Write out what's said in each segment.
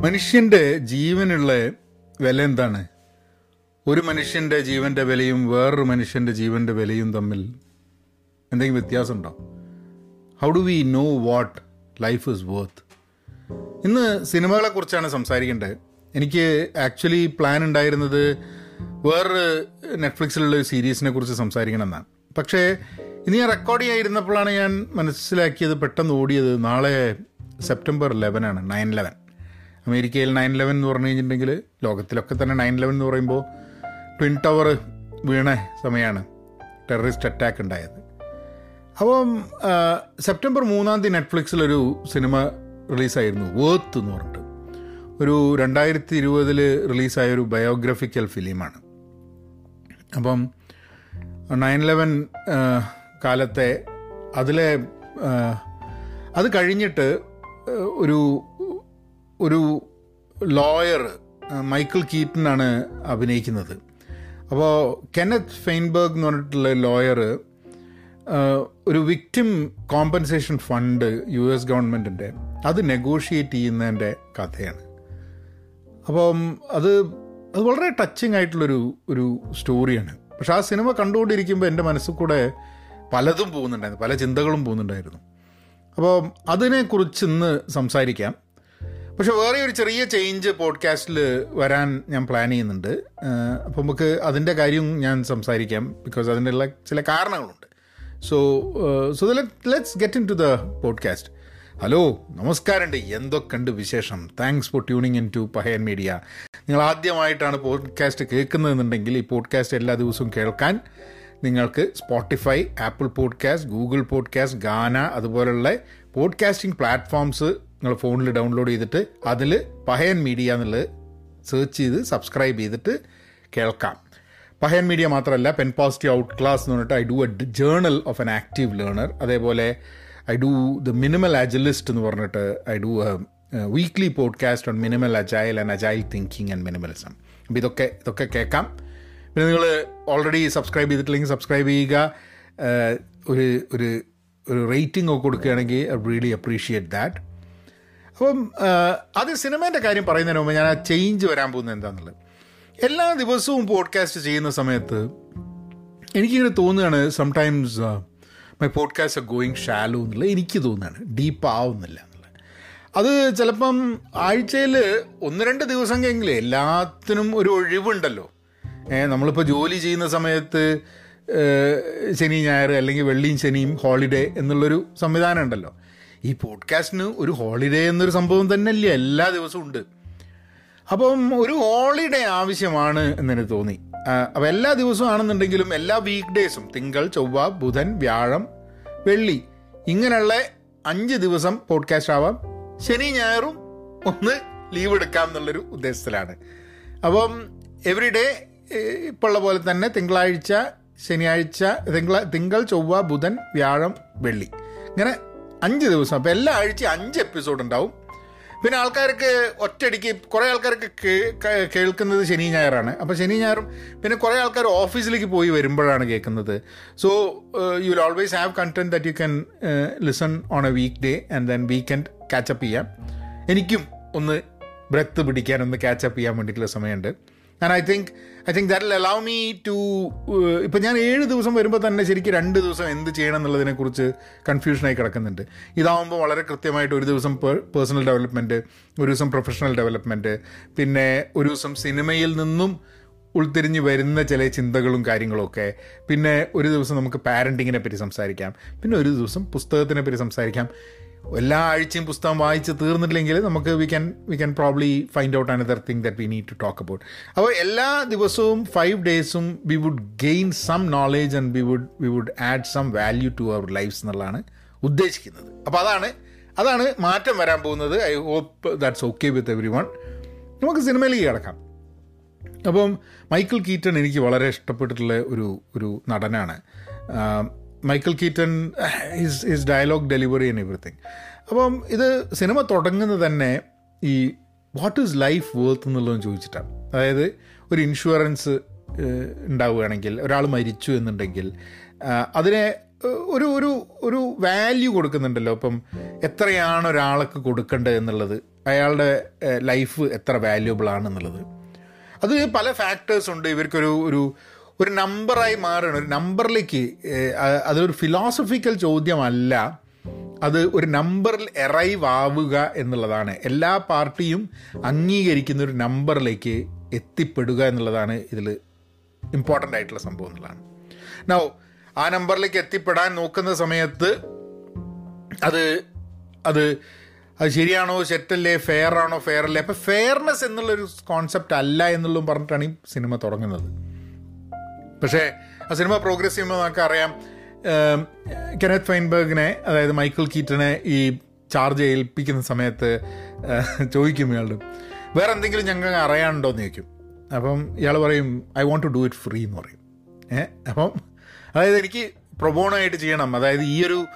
മനുഷ്യന്റെ ജീവനുള്ള വില എന്താണ്? ഒരു മനുഷ്യന്റെ ജീവന്റെ വിലയും വേറൊരു മനുഷ്യന്റെ ജീവന്റെ വിലയും തമ്മിൽ എന്തെങ്കിലും വ്യത്യാസമുണ്ടോ? How do we know what life is worth ഇന്ന് സിനിമകളെക്കുറിച്ചാണ് സംസാരിക്കേണ്ടത്. എനിക്ക് ആക്ച്വലി പ്ലാൻ ഉണ്ടായിരുന്നത് വേറൊരു നെറ്റ്ഫ്ലിക്സിലുള്ള ഒരു സീരീസിനെ കുറിച്ച് സംസാരിക്കണം എന്നാണ് പക്ഷേ ഇന്ന് ഞാൻ റെക്കോർഡ് ചെയ്യാതിരുന്നപ്പോഴാണ് ഞാൻ മനസ്സിലാക്കിയത് പെട്ടെന്ന് ഓടിയത് നാളെ സെപ്റ്റംബർ ലെവനാണ് നയൻ ലെവൻ അമേരിക്കയിൽ നയൻ ലെവൻ എന്ന് പറഞ്ഞു കഴിഞ്ഞിട്ടുണ്ടെങ്കിൽ ലോകത്തിലൊക്കെ തന്നെ നയൻ ലെവൻ എന്ന് പറയുമ്പോൾ ട്വിൻ ടവർ വീണ സമയമാണ് ടെററിസ്റ്റ് അറ്റാക്ക് ഉണ്ടായത്. അപ്പം സെപ്റ്റംബർ മൂന്നാം തീയതി നെറ്റ്ഫ്ലിക്സിലൊരു സിനിമ റിലീസായിരുന്നു വേർത്ത് എന്ന് പറഞ്ഞിട്ട്. ഒരു രണ്ടായിരത്തി ഇരുപതിൽ റിലീസായ ഒരു ബയോഗ്രഫിക്കൽ ഫിലിമാണ് അപ്പം നയൻ ലെവൻ കാലത്തെ അതിലെ അത് കഴിഞ്ഞിട്ട് ഒരു ഒരു ലോയർ മൈക്കിൾ കീറ്റനാണ് അഭിനയിക്കുന്നത്. അപ്പോൾ കെനത്ത് ഫെയിൻബർഗ് എന്ന് പറഞ്ഞിട്ടുള്ള ലോയർ ഒരു victim compensation fund U S ഗവൺമെന്റിന്റെ അത് നെഗോഷിയേറ്റ് ചെയ്യുന്നതിന്റെ കഥയാണ്. അപ്പം അത് അത് വളരെ ടച്ചിങ് ആയിട്ടുള്ളൊരു ഒരു സ്റ്റോറിയാണ് പക്ഷെ ആ സിനിമ കണ്ടുകൊണ്ടിരിക്കുമ്പോൾ എന്റെ മനസ്സിൽ കൂടെ പലതും പോകുന്നുണ്ടായിരുന്നു. പല ചിന്തകളും പോകുന്നുണ്ടായിരുന്നു. അപ്പോൾ അതിനെക്കുറിച്ച് ഇന്ന് സംസാരിക്കാം. പക്ഷെ വേറെ ഒരു ചെറിയ ചേഞ്ച് പോഡ്കാസ്റ്റിൽ വരാൻ ഞാൻ പ്ലാൻ ചെയ്യുന്നുണ്ട്. അപ്പോൾ നമുക്ക് അതിന്റെ കാര്യം ഞാൻ സംസാരിക്കാം. ബിക്കോസ് അതിനുള്ള ചില കാരണങ്ങളുണ്ട്. So so let's get into the podcast hello നമസ്കാരമുണ്ട് എന്തൊക്കെയുണ്ട് വിശേഷം? Thanks for tuning in to Pahayan media നിങ്ങൾ ആദ്യമായിട്ടാണ് പോഡ്കാസ്റ്റ് കേൾക്കുന്നതെന്നുണ്ടെങ്കിൽ ഈ പോഡ്കാസ്റ്റ് എല്ലാ ദിവസവും കേൾക്കാൻ നിങ്ങൾക്ക് Spotify Apple podcast Google podcast Gaana അതുപോലുള്ള പോഡ്കാസ്റ്റിംഗ് പ്ലാറ്റ്ഫോംസ് നിങ്ങൾ ഫോണിൽ ഡൗൺലോഡ് ചെയ്തിട്ട് അതിൽ പഹയൻ മീഡിയ എന്നുള്ളത് സെർച്ച് ചെയ്ത് സബ്സ്ക്രൈബ് ചെയ്തിട്ട് കേൾക്കാം. പഹയൻ മീഡിയ മാത്രമല്ല പെൻ പോസിറ്റീവ് ഔട്ട് ക്ലാസ് എന്ന് പറഞ്ഞിട്ട് I do a journal of an active learner അതേപോലെ I do the minimal agilist എന്ന് പറഞ്ഞിട്ട് I do weekly podcast on minimal agile and agile thinking and minimalism അപ്പോൾ ഇതൊക്കെ ഇതൊക്കെ കേൾക്കാം. പിന്നെ നിങ്ങൾ ഓൾറെഡി സബ്സ്ക്രൈബ് ചെയ്തിട്ടില്ലെങ്കിൽ സബ്സ്ക്രൈബ് ചെയ്യുക. ഒരു ഒരു ഒരു റേറ്റിംഗ് ഒക്കെ കൊടുക്കുകയാണെങ്കിൽ ഐ റിയലി അപ്രീഷിയേറ്റ് ദാറ്റ് അപ്പം അത് സിനിമേന്റെ കാര്യം പറയുന്നതിന് മുമ്പ് ഞാൻ ആ ചേഞ്ച് വരാൻ പോകുന്നത് എന്താണെന്നുള്ളത് എല്ലാ ദിവസവും പോഡ്കാസ്റ്റ് ചെയ്യുന്ന സമയത്ത് എനിക്കിങ്ങനെ തോന്നുകയാണ് sometimes my podcast going shallow എന്നുള്ളത് എനിക്ക് തോന്നുകയാണ് ഡീപ്പ് ആവുന്നില്ല എന്നുള്ളത്. അത് ചിലപ്പം ആഴ്ചയിൽ ഒന്ന് രണ്ട് ദിവസം ദിവസമെങ്കിലും എല്ലാത്തിനും ഒരു ഒഴിവുണ്ടല്ലോ. നമ്മളിപ്പോൾ ജോലി ചെയ്യുന്ന സമയത്ത് ശനി ഞായർ അല്ലെങ്കിൽ വെള്ളിയും ശനിയും ഹോളിഡേ എന്നുള്ളൊരു സംവിധാനം ഉണ്ടല്ലോ. ഈ പോഡ്കാസ്റ്റിന് ഒരു ഹോളിഡേ എന്നൊരു സംഭവം തന്നെ അല്ല എല്ലാ ദിവസവും ഉണ്ട്. അപ്പം ഒരു ഹോളിഡേ ആവശ്യമാണ് എന്നെനിക്ക് തോന്നി. അപ്പം എല്ലാ ദിവസവും ആണെന്നുണ്ടെങ്കിലും എല്ലാ വീക്ക് ഡേയ്സും തിങ്കൾ ചൊവ്വ ബുധൻ വ്യാഴം വെള്ളി ഇങ്ങനെയുള്ള അഞ്ച് ദിവസം പോഡ്കാസ്റ്റ് ആവാം. ശനി ഞായറും ഒന്ന് ലീവ് എടുക്കാം എന്നുള്ളൊരു ഉദ്ദേശത്തിലാണ്. അപ്പം എവറി ഡേ ഇപ്പോൾ ഉള്ള പോലെ തന്നെ തിങ്കളാഴ്ച ശനിയാഴ്ച തിങ്കള തിങ്കൾ ചൊവ്വ ബുധൻ വ്യാഴം വെള്ളി. ഇങ്ങനെ അഞ്ച് ദിവസം. അപ്പോൾ എല്ലാ ആഴ്ചയും അഞ്ച് എപ്പിസോഡ് ഉണ്ടാവും. പിന്നെ ആൾക്കാർക്ക് ഒറ്റയടിക്ക് കുറേ ആൾക്കാർക്ക് കേൾക്കുന്നത് ശനി ഞായറാണ് അപ്പോൾ ശനി ഞായറും പിന്നെ കുറേ ആൾക്കാർ ഓഫീസിലേക്ക് പോയി വരുമ്പോഴാണ് കേൾക്കുന്നത്. So you will always have content that you can listen on a weekday and then weekend catch up ചെയ്യാം. എനിക്കും ഒന്ന് ബ്രത്ത് പിടിക്കാൻ ഒന്ന് കാച്ചപ്പ് ചെയ്യാൻ വേണ്ടിയിട്ടുള്ള സമയമുണ്ട്. And I think I think that allow me to ഇപ്പം ഞാൻ ഏഴ് ദിവസം വരുമ്പോൾ തന്നെ ശരിക്കും രണ്ട് ദിവസം എന്ത് ചെയ്യണം എന്നുള്ളതിനെക്കുറിച്ച് കൺഫ്യൂഷനായി കിടക്കുന്നുണ്ട്. ഇതാവുമ്പോൾ വളരെ കൃത്യമായിട്ട് ഒരു ദിവസം പേഴ്സണൽ ഡെവലപ്മെന്റ് ഒരു ദിവസം പ്രൊഫഷണൽ ഡെവലപ്മെന്റ് പിന്നെ ഒരു ദിവസം സിനിമയിൽ നിന്നും ഉൾത്തിരിഞ്ഞ് വരുന്ന ചില ചിന്തകളും കാര്യങ്ങളൊക്കെ പിന്നെ ഒരു ദിവസം നമുക്ക് പാരന്റിങ്ങിനെ പറ്റി സംസാരിക്കാം. പിന്നെ ഒരു ദിവസം പുസ്തകത്തിനെ പറ്റി സംസാരിക്കാം. എല്ലാ ആഴ്ചയും പുസ്തകം വായിച്ച് തീർന്നിട്ടില്ലെങ്കിൽ നമുക്ക് we can we can probably find out another thing that we need to talk about അപ്പോൾ എല്ലാ ദിവസവും five ഡേയ്സും we would gain some knowledge and we would we would add some value to our lifes എന്നുള്ളതാണ് ഉദ്ദേശിക്കുന്നത്. അപ്പോൾ അതാണ് അതാണ് മാറ്റം വരാൻ പോകുന്നത്. I hope that's okay with everyone നമുക്ക് സിനിമയിലേക്ക് കിടക്കാം. അപ്പം മൈക്കിൾ കീറ്റൺ എനിക്ക് വളരെ ഇഷ്ടപ്പെട്ടിട്ടുള്ള ഒരു ഒരു നടനാണ്. Michael Keaton his his dialogue delivery and everything അപ്പം ഇത് സിനിമ തുടങ്ങുന്നത് തന്നെ ഈ വാട്ട് ഈസ് ലൈഫ് വേർത്ത് എന്നുള്ളതെന്ന് ചോദിച്ചിട്ടാണ്. അതായത് ഒരു ഇൻഷുറൻസ് ഉണ്ടാവുകയാണെങ്കിൽ ഒരാൾ മരിച്ചു എന്നുണ്ടെങ്കിൽ അതിനെ ഒരു ഒരു ഒരു വാല്യൂ കൊടുക്കുന്നുണ്ടല്ലോ. അപ്പം എത്രയാണ് ഒരാൾക്ക് കൊടുക്കേണ്ടത് എന്നുള്ളത്? അയാളുടെ ലൈഫ് എത്ര വാല്യൂബിൾ ആണെന്നുള്ളത് അത് പല ഫാക്ടേഴ്സ് ഉണ്ട്. ഇവർക്കൊരു ഒരു ഒരു നമ്പറായി മാറണം ഒരു നമ്പറിലേക്ക് അതൊരു ഫിലോസഫിക്കൽ ചോദ്യമല്ല. അത് ഒരു നമ്പറിൽ എറൈവ് ആവുക എന്നുള്ളതാണ്. എല്ലാ പാർട്ടിയും അംഗീകരിക്കുന്ന ഒരു നമ്പറിലേക്ക് എത്തിപ്പെടുക എന്നുള്ളതാണ് ഇതിൽ ഇമ്പോർട്ടന്റ് ആയിട്ടുള്ള സംഭവം എന്നുള്ളതാണ്. നോ ആ നമ്പറിലേക്ക് എത്തിപ്പെടാൻ നോക്കുന്ന സമയത്ത് അത് അത് അത് ശരിയാണോ സെറ്റല്ലേ ഫെയർ ആണോ ഫെയർ അല്ലേ? അപ്പം ഫെയർനെസ് എന്നുള്ളൊരു കോൺസെപ്റ്റ് അല്ല എന്നുള്ളതും പറഞ്ഞിട്ടാണ് ഈ സിനിമ തുടങ്ങുന്നത്. പക്ഷേ ആ സിനിമ പ്രോഗ്രസ് ചെയ്യുമ്പോൾ നമുക്ക് അറിയാം ഏം, കെനത്ത് ഫൈൻബർഗിനെ അതായത് മൈക്കിൾ കീറ്റനെ ഈ ചാർജ് ഏൽപ്പിക്കുന്ന സമയത്ത് ചോദിക്കും ഇയാളുടെ വേറെ എന്തെങ്കിലും ഞങ്ങൾ അറിയാനുണ്ടോ? എന്ന് ചോദിക്കും. അപ്പം ഇയാൾ പറയും I want to do it free എന്ന് പറയും. ഏഹ് അപ്പം അതായത് എനിക്ക് പ്രൊബോണായിട്ട് ചെയ്യണം. അതായത് ഈ ഒരു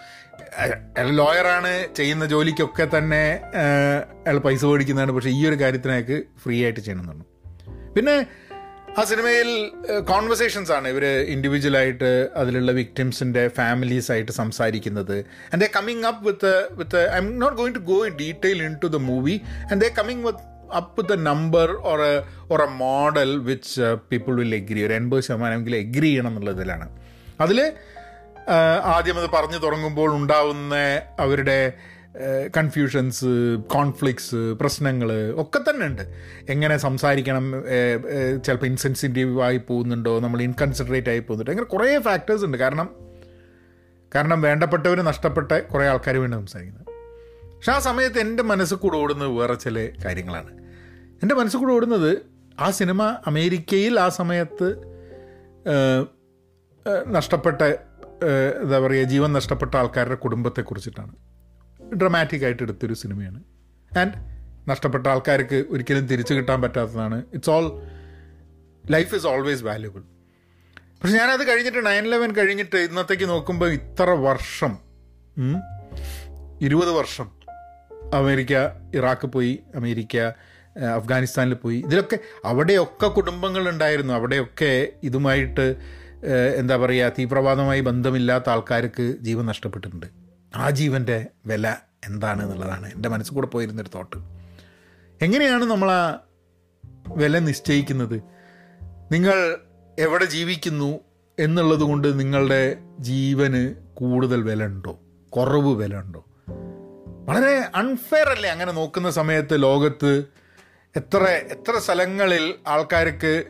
ലോയറാണ് ചെയ്യുന്ന ജോലിക്കൊക്കെ തന്നെ അയാൾ പൈസ മേടിക്കുന്നതാണ്. പക്ഷേ ഈ ഒരു കാര്യത്തിനൊക്കെ ഫ്രീ ആയിട്ട് ചെയ്യണം എന്നുള്ളു പിന്നെ ആ സിനിമയിൽ കോൺവെർസേഷൻസ് ആണ് ഇവർ ഇൻഡിവിജ്വലായിട്ട് അതിലുള്ള വിക്ടിംസിന്റെ ഫാമിലീസ് ആയിട്ട് സംസാരിക്കുന്നത്. And they coming up with with I am not going to go in detail into the movie and they coming with up with a number or a or a model which people will agree ഒരു എൺപത് ശതമാനമെങ്കിലും agree ചെയ്യണം എന്നുള്ളതിലാണ്. അതിൽ ആദ്യം അത് പറഞ്ഞു തുടങ്ങുമ്പോൾ ഉണ്ടാവുന്ന അവരുടെ കൺഫ്യൂഷൻസ് കോൺഫ്ലിക്ട്സ് പ്രശ്നങ്ങൾ ഒക്കെ തന്നെ ഉണ്ട്. എങ്ങനെ സംസാരിക്കണം ചിലപ്പോൾ ഇൻസെൻസിറ്റീവ് ആയി പോകുന്നുണ്ടോ നമ്മൾ ഇൻകൺസിഡറേറ്റ് ആയി പോകുന്നുണ്ടോ അങ്ങനെ കുറേ ഫാക്ടേഴ്സ് ഉണ്ട്. കാരണം കാരണം വേണ്ടപ്പെട്ടവർ നഷ്ടപ്പെട്ട കുറേ ആൾക്കാർ വേണ്ടി സംസാരിക്കുന്നത്. പക്ഷെ ആ സമയത്ത് എന്റെ മനസ്സിൽ കൂടെ ഓടുന്നത് വേറെ ചില കാര്യങ്ങളാണ്. എന്റെ മനസ്സിൽ കൂടെ ഓടുന്നത് ആ സിനിമ അമേരിക്കയിൽ ആ സമയത്ത് നഷ്ടപ്പെട്ട എന്താ പറയുക ജീവൻ നഷ്ടപ്പെട്ട ആൾക്കാരുടെ കുടുംബത്തെ കുറിച്ചിട്ടാണ് ഡ്രമാറ്റിക് ആയിട്ട് എടുത്തൊരു സിനിമയാണ്. ആൻഡ് നഷ്ടപ്പെട്ട ആൾക്കാർക്ക് ഒരിക്കലും തിരിച്ചു കിട്ടാൻ പറ്റാത്തതാണ്. It's all life is always valuable പക്ഷെ ഞാനത് കഴിഞ്ഞിട്ട് നയൻ ലെവൻ കഴിഞ്ഞിട്ട് ഇന്നത്തേക്ക് നോക്കുമ്പോൾ ഇത്ര വർഷം ഇരുപത് വർഷം അമേരിക്ക ഇറാഖ് പോയി അമേരിക്ക അഫ്ഗാനിസ്ഥാനിൽ പോയി. ഇതിലൊക്കെ അവിടെയൊക്കെ കുടുംബങ്ങളുണ്ടായിരുന്നു അവിടെയൊക്കെ ഇതുമായിട്ട് എന്താ പറയുക തീവ്രവാദമായി ബന്ധമില്ലാത്ത ആൾക്കാർക്ക് ജീവൻ നഷ്ടപ്പെട്ടിട്ടുണ്ട്. ആ ജീവന്റെ വില എന്താണ് എന്നുള്ളതാണ്. എന്റെ മനസ്സിൽ കൂടെ പോയിരുന്നൊരു തോട്ട് എങ്ങനെയാണ് നമ്മൾ ആ വില നിശ്ചയിക്കുന്നത്? നിങ്ങൾ എവിടെ ജീവിക്കുന്നു എന്നുള്ളത് കൊണ്ട് നിങ്ങളുടെ ജീവന് കൂടുതൽ വില ഉണ്ടോ? കുറവ് വില ഉണ്ടോ? വളരെ അൺഫെയർ അല്ലേ അങ്ങനെ നോക്കുന്ന സമയത്ത് ലോകത്ത് എത്ര എത്ര സ്ഥലങ്ങളിൽ ആൾക്കാർക്ക്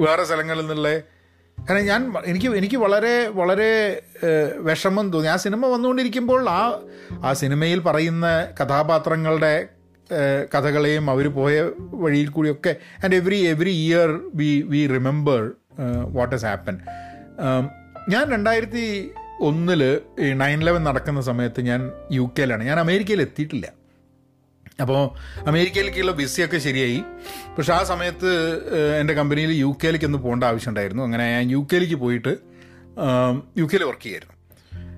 വേറെ സ്ഥലങ്ങളിൽ നിന്നുള്ള കാരണം ഞാൻ എനിക്ക് എനിക്ക് വളരെ വളരെ വിഷമം തോന്നി. ആ സിനിമ വന്നുകൊണ്ടിരിക്കുമ്പോൾ ആ ആ സിനിമയിൽ പറയുന്ന കഥാപാത്രങ്ങളുടെ കഥകളെയും അവർ പോയ വഴിയിൽ കൂടിയൊക്കെ and every every year we we remember what has happen ഞാൻ രണ്ടായിരത്തി ഒന്നിൽ നയൻ ലെവൻ നടക്കുന്ന സമയത്ത് ഞാൻ യു കെയിലാണ് ഞാൻ അമേരിക്കയിൽ എത്തിയിട്ടില്ല. അപ്പോൾ അമേരിക്കയിലേക്കുള്ള വിസയൊക്കെ ശരിയായി. പക്ഷെ ആ സമയത്ത് എന്റെ കമ്പനിയിൽ യു കെയിലേക്ക് ഒന്ന് പോകേണ്ട ആവശ്യമുണ്ടായിരുന്നു. അങ്ങനെ ഞാൻ യു കെയിലേക്ക് പോയിട്ട് യു കെയിൽ വർക്ക് ചെയ്യായിരുന്നു.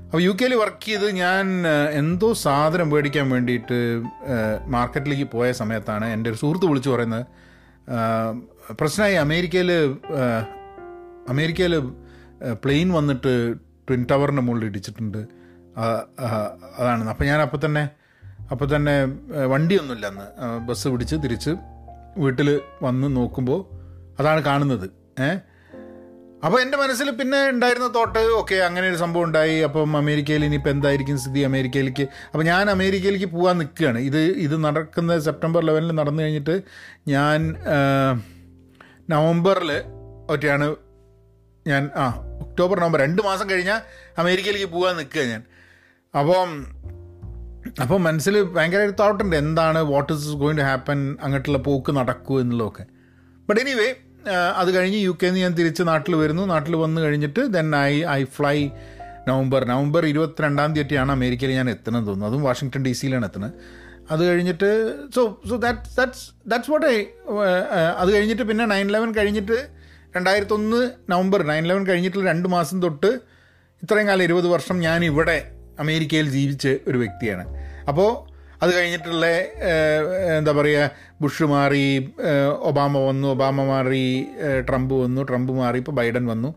അപ്പോൾ യു കെയിൽ വർക്ക് ചെയ്ത് ഞാൻ എന്തോ സാധനം മേടിക്കാൻ വേണ്ടിയിട്ട് മാർക്കറ്റിലേക്ക് പോയ സമയത്താണ് എന്റെ ഒരു സുഹൃത്ത് വിളിച്ചു പറയുന്നത് പ്രശ്നമായി അമേരിക്കയിൽ അമേരിക്കയിൽ പ്ലെയിൻ വന്നിട്ട് ട്വിൻ ടവറിന്റെ മുകളിൽ ഇടിച്ചിട്ടുണ്ട്. അതാണ്. അപ്പോൾ ഞാൻ അപ്പോൾ തന്നെ അപ്പോൾ തന്നെ വണ്ടിയൊന്നുമില്ല അന്ന്. ബസ് പിടിച്ച് തിരിച്ച് വീട്ടിൽ വന്ന് നോക്കുമ്പോൾ അതാണ് കാണുന്നത്. ഏ? അപ്പോൾ എന്റെ മനസ്സിൽ പിന്നെ ഉണ്ടായിരുന്ന തോട്ട് ഓക്കെ അങ്ങനെ ഒരു സംഭവം ഉണ്ടായി. അപ്പം അമേരിക്കയിൽ ഇനിയിപ്പോൾ എന്തായിരിക്കും സ്ഥിതി അമേരിക്കയിലേക്ക്? അപ്പോൾ ഞാൻ അമേരിക്കയിലേക്ക് പോകാൻ നിൽക്കുകയാണ്. ഇത് ഇത് നടക്കുന്ന സെപ്റ്റംബർ ലെവനിൽ നടന്നു കഴിഞ്ഞിട്ട് ഞാൻ നവംബറിൽ ഒറ്റയാണ് ഞാൻ ആ ഒക്ടോബർ നവംബർ രണ്ട് മാസം കഴിഞ്ഞാൽ അമേരിക്കയിലേക്ക് പോകാൻ നിൽക്കുക ഞാൻ. അപ്പം അപ്പോൾ മനസ്സിൽ ഭയങ്കര ഒരു തോട്ടുണ്ട് എന്താണ് what is going to happen അങ്ങോട്ടുള്ള പോക്ക് നടക്കൂ എന്നുള്ളതൊക്കെ. ബട്ട് എനിവേ അത് കഴിഞ്ഞ് യു കെന്ന് ഞാൻ തിരിച്ച് നാട്ടിൽ വരുന്നു. നാട്ടിൽ വന്നു കഴിഞ്ഞിട്ട് then I I fly November. November ഇരുപത്തിരണ്ടാം തീയതിയാണ് അമേരിക്കയിൽ ഞാൻ എത്തണമെന്ന് തോന്നുന്നു. അതും വാഷിങ്ടൺ ഡി സിയിലാണ് എത്തുന്നത് അത് കഴിഞ്ഞിട്ട് so so that that's that's what I അത് കഴിഞ്ഞിട്ട് പിന്നെ നയൻ ലെവൻ കഴിഞ്ഞിട്ട് രണ്ടായിരത്തൊന്ന് നവംബർ നയൻ ലെവൻ കഴിഞ്ഞിട്ടുള്ള രണ്ട് മാസം തൊട്ട് ഇത്രയും കാലം ഇരുപത് വർഷം ഞാൻ ഇവിടെ അമേരിക്കയിൽ ജീവിച്ച ഒരു വ്യക്തിയാണ്. അപ്പോൾ അത് കഴിഞ്ഞിട്ടുള്ള എന്താ പറയുക ബുഷ് മാറി ഒബാമ വന്നു ഒബാമ മാറി ട്രംപ് വന്നു ട്രംപ് മാറി ഇപ്പോൾ ബൈഡൻ വന്നു.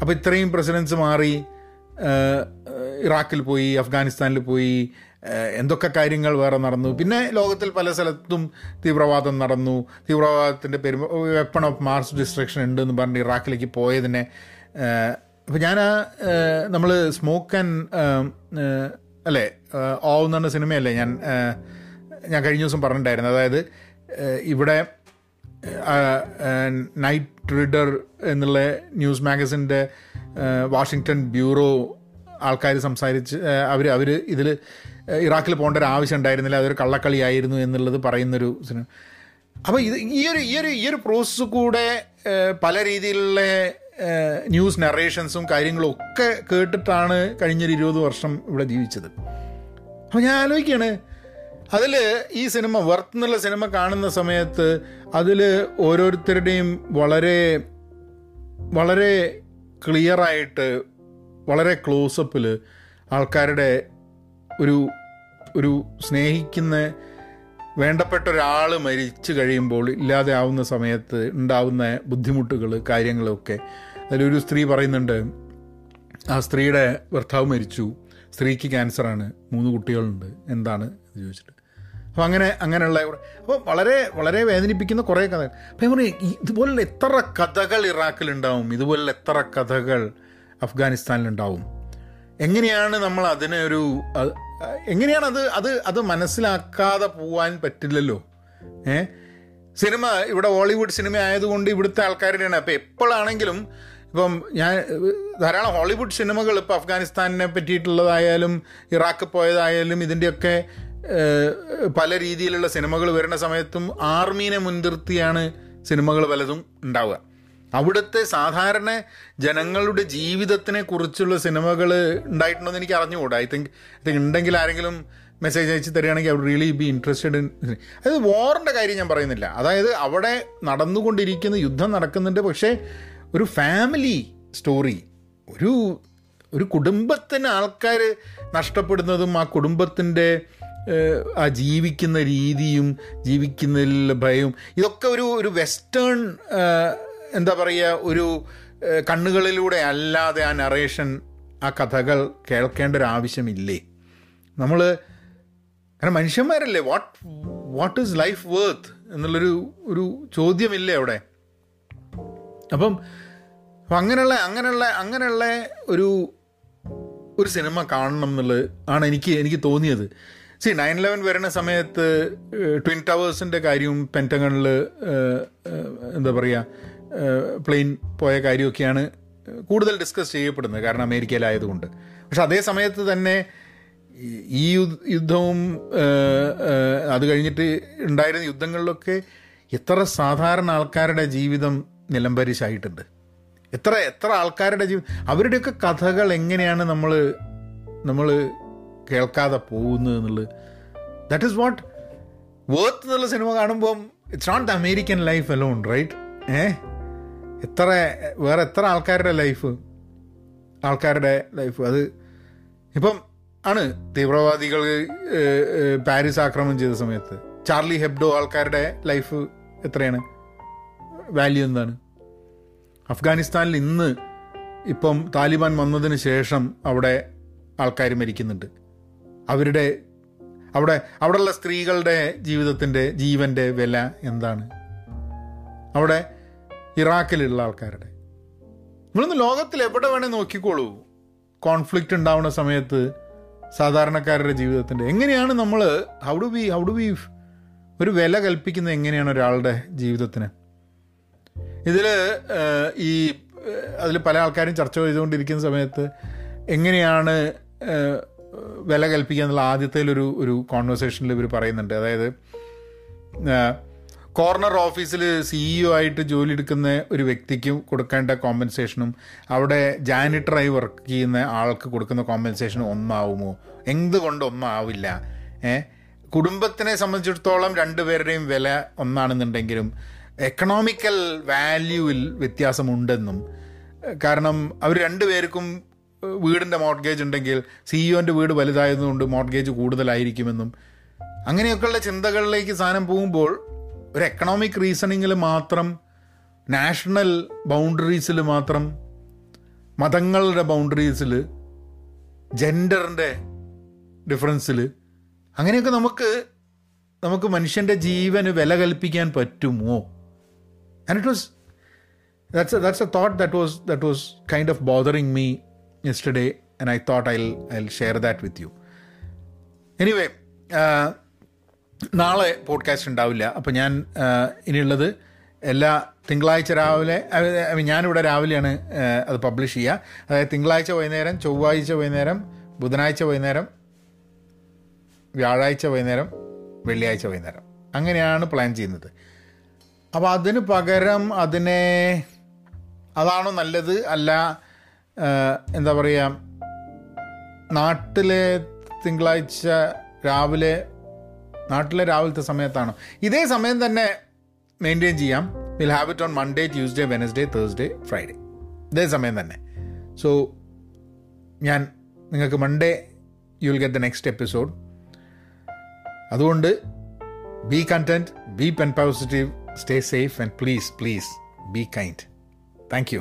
അപ്പോൾ ഇത്രയും പ്രസിഡൻസ് മാറി ഇറാഖിൽ പോയി അഫ്ഗാനിസ്ഥാനിൽ പോയി എന്തൊക്കെ കാര്യങ്ങൾ വേറെ നടന്നു. പിന്നെ ലോകത്തിൽ പല സ്ഥലത്തും തീവ്രവാദം നടന്നു. തീവ്രവാദത്തിന്റെ പെരുമ വെപ്പൺ ഓഫ് മാർസ് ഡിസ്ട്രക്ഷൻ ഉണ്ടെന്ന് പറഞ്ഞ് ഇറാഖിലേക്ക് പോയതിനെ അപ്പോൾ ഞാൻ ആ നമ്മൾ സ്മോക്ക് ആൻഡ് അല്ലേ ആവുന്ന പറഞ്ഞ സിനിമയല്ലേ ഞാൻ ഞാൻ കഴിഞ്ഞ ദിവസം പറഞ്ഞിട്ടുണ്ടായിരുന്നു. അതായത് ഇവിടെ നൈറ്റ് റിഡർ എന്നുള്ള ന്യൂസ് മാഗസിന്റെ വാഷിങ്ടൺ ബ്യൂറോ ആൾക്കാർ സംസാരിച്ച് അവർ അവർ ഇതിൽ ഇറാഖിൽ പോകേണ്ട ഒരു ആവശ്യം ഉണ്ടായിരുന്നില്ല. അതൊരു കള്ളക്കളിയായിരുന്നു എന്നുള്ളത് പറയുന്നൊരു സിനിമ. അപ്പോൾ ഇത് ഈ ഒരു ഈ ഒരു ഈ ഒരു പ്രോസസ്സ് കൂടെ പല രീതിയിലുള്ള ന്യൂസ് നറേഷൻസും കാര്യങ്ങളും ഒക്കെ കേട്ടിട്ടാണ് കഴിഞ്ഞൊരു ഇരുപത് വർഷം ഇവിടെ ജീവിച്ചത്. അപ്പോൾ ഞാൻ ആലോചിക്കുകയാണ് അതിൽ ഈ സിനിമ വർത്ത് എന്നുള്ള സിനിമ കാണുന്ന സമയത്ത് അതിൽ ഓരോരുത്തരുടെയും വളരെ വളരെ ക്ലിയറായിട്ട് വളരെ ക്ലോസപ്പിൽ ആൾക്കാരുടെ ഒരു ഒരു സ്നേഹിക്കുന്ന വേണ്ടപ്പെട്ട ഒരാൾ മരിച്ചു കഴിയുമ്പോൾ ഇല്ലാതെ ആവുന്ന സമയത്ത് ഉണ്ടാവുന്ന ബുദ്ധിമുട്ടുകൾ കാര്യങ്ങളൊക്കെ. അതിലൊരു സ്ത്രീ പറയുന്നുണ്ട് ആ സ്ത്രീയുടെ ഭർത്താവ് മരിച്ചു. സ്ത്രീക്ക് ക്യാൻസറാണ്. മൂന്ന് കുട്ടികളുണ്ട്. എന്താണ്? ചോദിച്ചിട്ട്. അപ്പോൾ അങ്ങനെ അങ്ങനെയുള്ള അപ്പോൾ വളരെ വളരെ വേദനിപ്പിക്കുന്ന കുറേ കഥകൾ. അപ്പോൾ ഞാൻ പറയും ഇതുപോലുള്ള എത്ര കഥകൾ ഇറാഖിലുണ്ടാവും? ഇതുപോലുള്ള എത്ര കഥകൾ അഫ്ഗാനിസ്ഥാനിലുണ്ടാവും? എങ്ങനെയാണ് നമ്മൾ അതിനെ ഒരു എങ്ങനെയാണ് അത് അത് അത് മനസ്സിലാക്കാതെ പോവാൻ പറ്റില്ലല്ലോ? ഏ? സിനിമ ഇവിടെ ഹോളിവുഡ് സിനിമ ആയതുകൊണ്ട് ഇവിടുത്തെ ആൾക്കാരുടെയാണ് അപ്പോൾ എപ്പോഴാണെങ്കിലും ഇപ്പം ഞാൻ ധാരാളം ഹോളിവുഡ് സിനിമകൾ ഇപ്പോൾ അഫ്ഗാനിസ്ഥാനിനെ പറ്റിയിട്ടുള്ളതായാലും ഇറാഖ് പോയതായാലും ഇതിന്റെയൊക്കെ പല രീതിയിലുള്ള സിനിമകൾ വരുന്ന സമയത്തും ആർമീനെ മുൻനിർത്തിയാണ് സിനിമകൾ പലതും ഉണ്ടാവുക. അവിടുത്തെ സാധാരണ ജനങ്ങളുടെ ജീവിതത്തിനെ കുറിച്ചുള്ള സിനിമകൾ ഉണ്ടായിട്ടുണ്ടോയെന്ന് എനിക്ക് അറിഞ്ഞുകൂടാ. ഐ തിങ്ക് ഐ തിങ്ക് ഉണ്ടെങ്കിൽ ആരെങ്കിലും മെസ്സേജ് അയച്ച് തരികയാണെങ്കിൽ I really be interested in അതായത് വാറിന്റെ കാര്യം ഞാൻ പറയുന്നില്ല. അതായത് അവിടെ നടന്നുകൊണ്ടിരിക്കുന്ന യുദ്ധം നടക്കുന്നുണ്ട്. പക്ഷേ ഒരു ഫാമിലി സ്റ്റോറി ഒരു ഒരു കുടുംബത്തിന് ആൾക്കാർ നഷ്ടപ്പെടുന്നതും ആ കുടുംബത്തിന്റെ ആ ജീവിക്കുന്ന രീതിയും ജീവിക്കുന്നതിലുള്ള ഭയവും ഇതൊക്കെ ഒരു ഒരു വെസ്റ്റേൺ എന്താ പറയുക ഒരു കണ്ണുകളിലൂടെ അല്ലാതെ ആ നറേഷൻ ആ കഥകൾ കേൾക്കേണ്ട ഒരു ആവശ്യമില്ലേ? നമ്മൾ കാരണം മനുഷ്യന്മാരല്ലേ what what is life worth എന്നുള്ളൊരു ഒരു ചോദ്യമില്ലേ അവിടെ? അപ്പം അങ്ങനെയുള്ള അങ്ങനെയുള്ള അങ്ങനെയുള്ള ഒരു ഒരു സിനിമ കാണണം എന്നുള്ളത് ആണ് എനിക്ക് എനിക്ക് തോന്നിയത്. സി നയൻ ലെവൻ വരുന്ന സമയത്ത് ട്വിൻ ടവേഴ്സിന്റെ കാര്യവും പെന്റഗണിൽ എന്താ പറയുക പ്ലെയിൻ പോയ കാര്യമൊക്കെയാണ് കൂടുതൽ ഡിസ്കസ് ചെയ്യപ്പെടുന്നത്. കാരണം അമേരിക്കയിലായതുകൊണ്ട്. പക്ഷെ അതേ സമയത്ത് തന്നെ ഈ- ഈ യുദ്ധ- യുദ്ധവും ഏഹ്, ഏഹ്, അത് കഴിഞ്ഞിട്ട് ഉണ്ടായിരുന്ന യുദ്ധങ്ങളിലൊക്കെ എത്ര സാധാരണ ആൾക്കാരുടെ ജീവിതം നിലംപരിശായിട്ടുണ്ട്. എത്ര എത്ര ആൾക്കാരുടെ ജീവിതം അവരുടെയൊക്കെ കഥകൾ എങ്ങനെയാണ് നമ്മൾ നമ്മൾ കേൾക്കാതെ പോകുന്നത് എന്നുള്ളത്. ദാറ്റ് ഈസ് വാട്ട് വേർത്ത് എന്നുള്ള സിനിമ കാണുമ്പം it's not the American life alone right ഏ എത്ര വേറെ എത്ര ആൾക്കാരുടെ ലൈഫ്? ആൾക്കാരുടെ ലൈഫ്. അത് ഇപ്പം ആണ് തീവ്രവാദികൾ പാരീസ് ആക്രമണം ചെയ്ത സമയത്ത്. ചാർലി ഹെബ്ഡോ ആൾക്കാരുടെ ലൈഫ് എത്രയാണ്? വാല്യൂ എന്താണ്? അഫ്ഗാനിസ്ഥാനിൽ ഇന്ന് ഇപ്പം താലിബാൻ വന്നതിന് ശേഷം അവിടെ ആൾക്കാർ മരിക്കുന്നുണ്ട്. അവരുടെ അവിടെ അവിടെയുള്ള സ്ത്രീകളുടെ ജീവിതത്തിന്റെ ജീവന്റെ വില എന്താണ്? അവിടെ ഇറാഖിലുള്ള ആൾക്കാരുടെ. നമ്മളൊന്ന് ലോകത്തിൽ എവിടെ വേണേൽ നോക്കിക്കോളൂ. കോൺഫ്ലിക്റ്റ് ഉണ്ടാവുന്ന സമയത്ത് സാധാരണക്കാരുടെ ജീവിതത്തിന്റെ. എങ്ങനെയാണ് നമ്മൾ how do be how do be ഒരു വില കൽപ്പിക്കുന്നത് എങ്ങനെയാണ് ഒരാളുടെ ജീവിതത്തിന്? ഇതിൽ ഈ അതിൽ പല ആൾക്കാരും ചർച്ച ചെയ്തുകൊണ്ടിരിക്കുന്ന സമയത്ത് എങ്ങനെയാണ് വില കൽപ്പിക്കുക എന്നുള്ള ആദ്യത്തേലൊരു ഒരു കോൺവെർസേഷനിൽ ഇവർ പറയുന്നുണ്ട്. അതായത് കോർണർ ഓഫീസിൽ സിഇഒ ആയിട്ട് ജോലി എടുക്കുന്ന ഒരു വ്യക്തിക്കും കൊടുക്കേണ്ട കോമ്പൻസേഷനും അവിടെ ജാനിറ്ററായി വർക്ക് ചെയ്യുന്ന ആൾക്ക് കൊടുക്കുന്ന കോമ്പൻസേഷനും ഒന്നാവുമോ? എന്തുകൊണ്ട് ഒന്നാവില്ല? ഏ? കുടുംബത്തിനെ സംബന്ധിച്ചിടത്തോളം രണ്ടുപേരുടെയും വില ഒന്നാണെന്നുണ്ടെങ്കിലും എക്കണോമിക്കൽ വാല്യൂവിൽ വ്യത്യാസമുണ്ടെന്നും കാരണം അവർ രണ്ടുപേർക്കും വീടിന്റെ മോർഗേജ് ഉണ്ടെങ്കിൽ സിഇഒന്റെ വീട് വലുതായതുകൊണ്ട് മോർഗേജ് കൂടുതലായിരിക്കുമെന്നും അങ്ങനെയൊക്കെയുള്ള ചിന്തകളിലേക്ക് സാധനം പോകുമ്പോൾ ഒരു എക്കണോമിക് റീസണിങ്ങിൽ മാത്രം നാഷണൽ ബൗണ്ടറീസിൽ മാത്രം മതങ്ങളുടെ ബൗണ്ടറീസിൽ ജെൻഡറിന്റെ ഡിഫറൻസിൽ അങ്ങനെയൊക്കെ നമുക്ക് നമുക്ക് മനുഷ്യന്റെ ജീവന് വില കൽപ്പിക്കാൻ പറ്റുമോ? And it was that's that's a thought that was that was kind of bothering me yesterday and I thought I I share that with you anyway നാളെ പോഡ്കാസ്റ്റ് ഉണ്ടാവില്ല. അപ്പോൾ ഞാൻ ഇനിയുള്ളത് എല്ലാ തിങ്കളാഴ്ച രാവിലെ ഞാനിവിടെ രാവിലെയാണ് അത് പബ്ലിഷ് ചെയ്യുക അതായത് തിങ്കളാഴ്ച വൈകുന്നേരം ചൊവ്വാഴ്ച വൈകുന്നേരം ബുധനാഴ്ച വൈകുന്നേരം വ്യാഴാഴ്ച വൈകുന്നേരം വെള്ളിയാഴ്ച വൈകുന്നേരം. അങ്ങനെയാണ് പ്ലാൻ ചെയ്യുന്നത്. അപ്പോൾ അതിന് പകരം അതിനെ അതാണോ നല്ലത്? അല്ല എന്താ പറയുക നാട്ടിലെ തിങ്കളാഴ്ച രാവിലെ നാട്ടിലെ രാവിലത്തെ സമയത്താണോ. ഇതേ സമയം തന്നെ മെയിന്റെയിൻ ചെയ്യാം. Will have it on Monday Tuesday Wednesday Thursday Friday ഇതേ സമയം തന്നെ. സോ ഞാൻ നിങ്ങൾക്ക് Monday you will get the next episode അതുകൊണ്ട് be content be pen positive stay safe and please please be kind thank you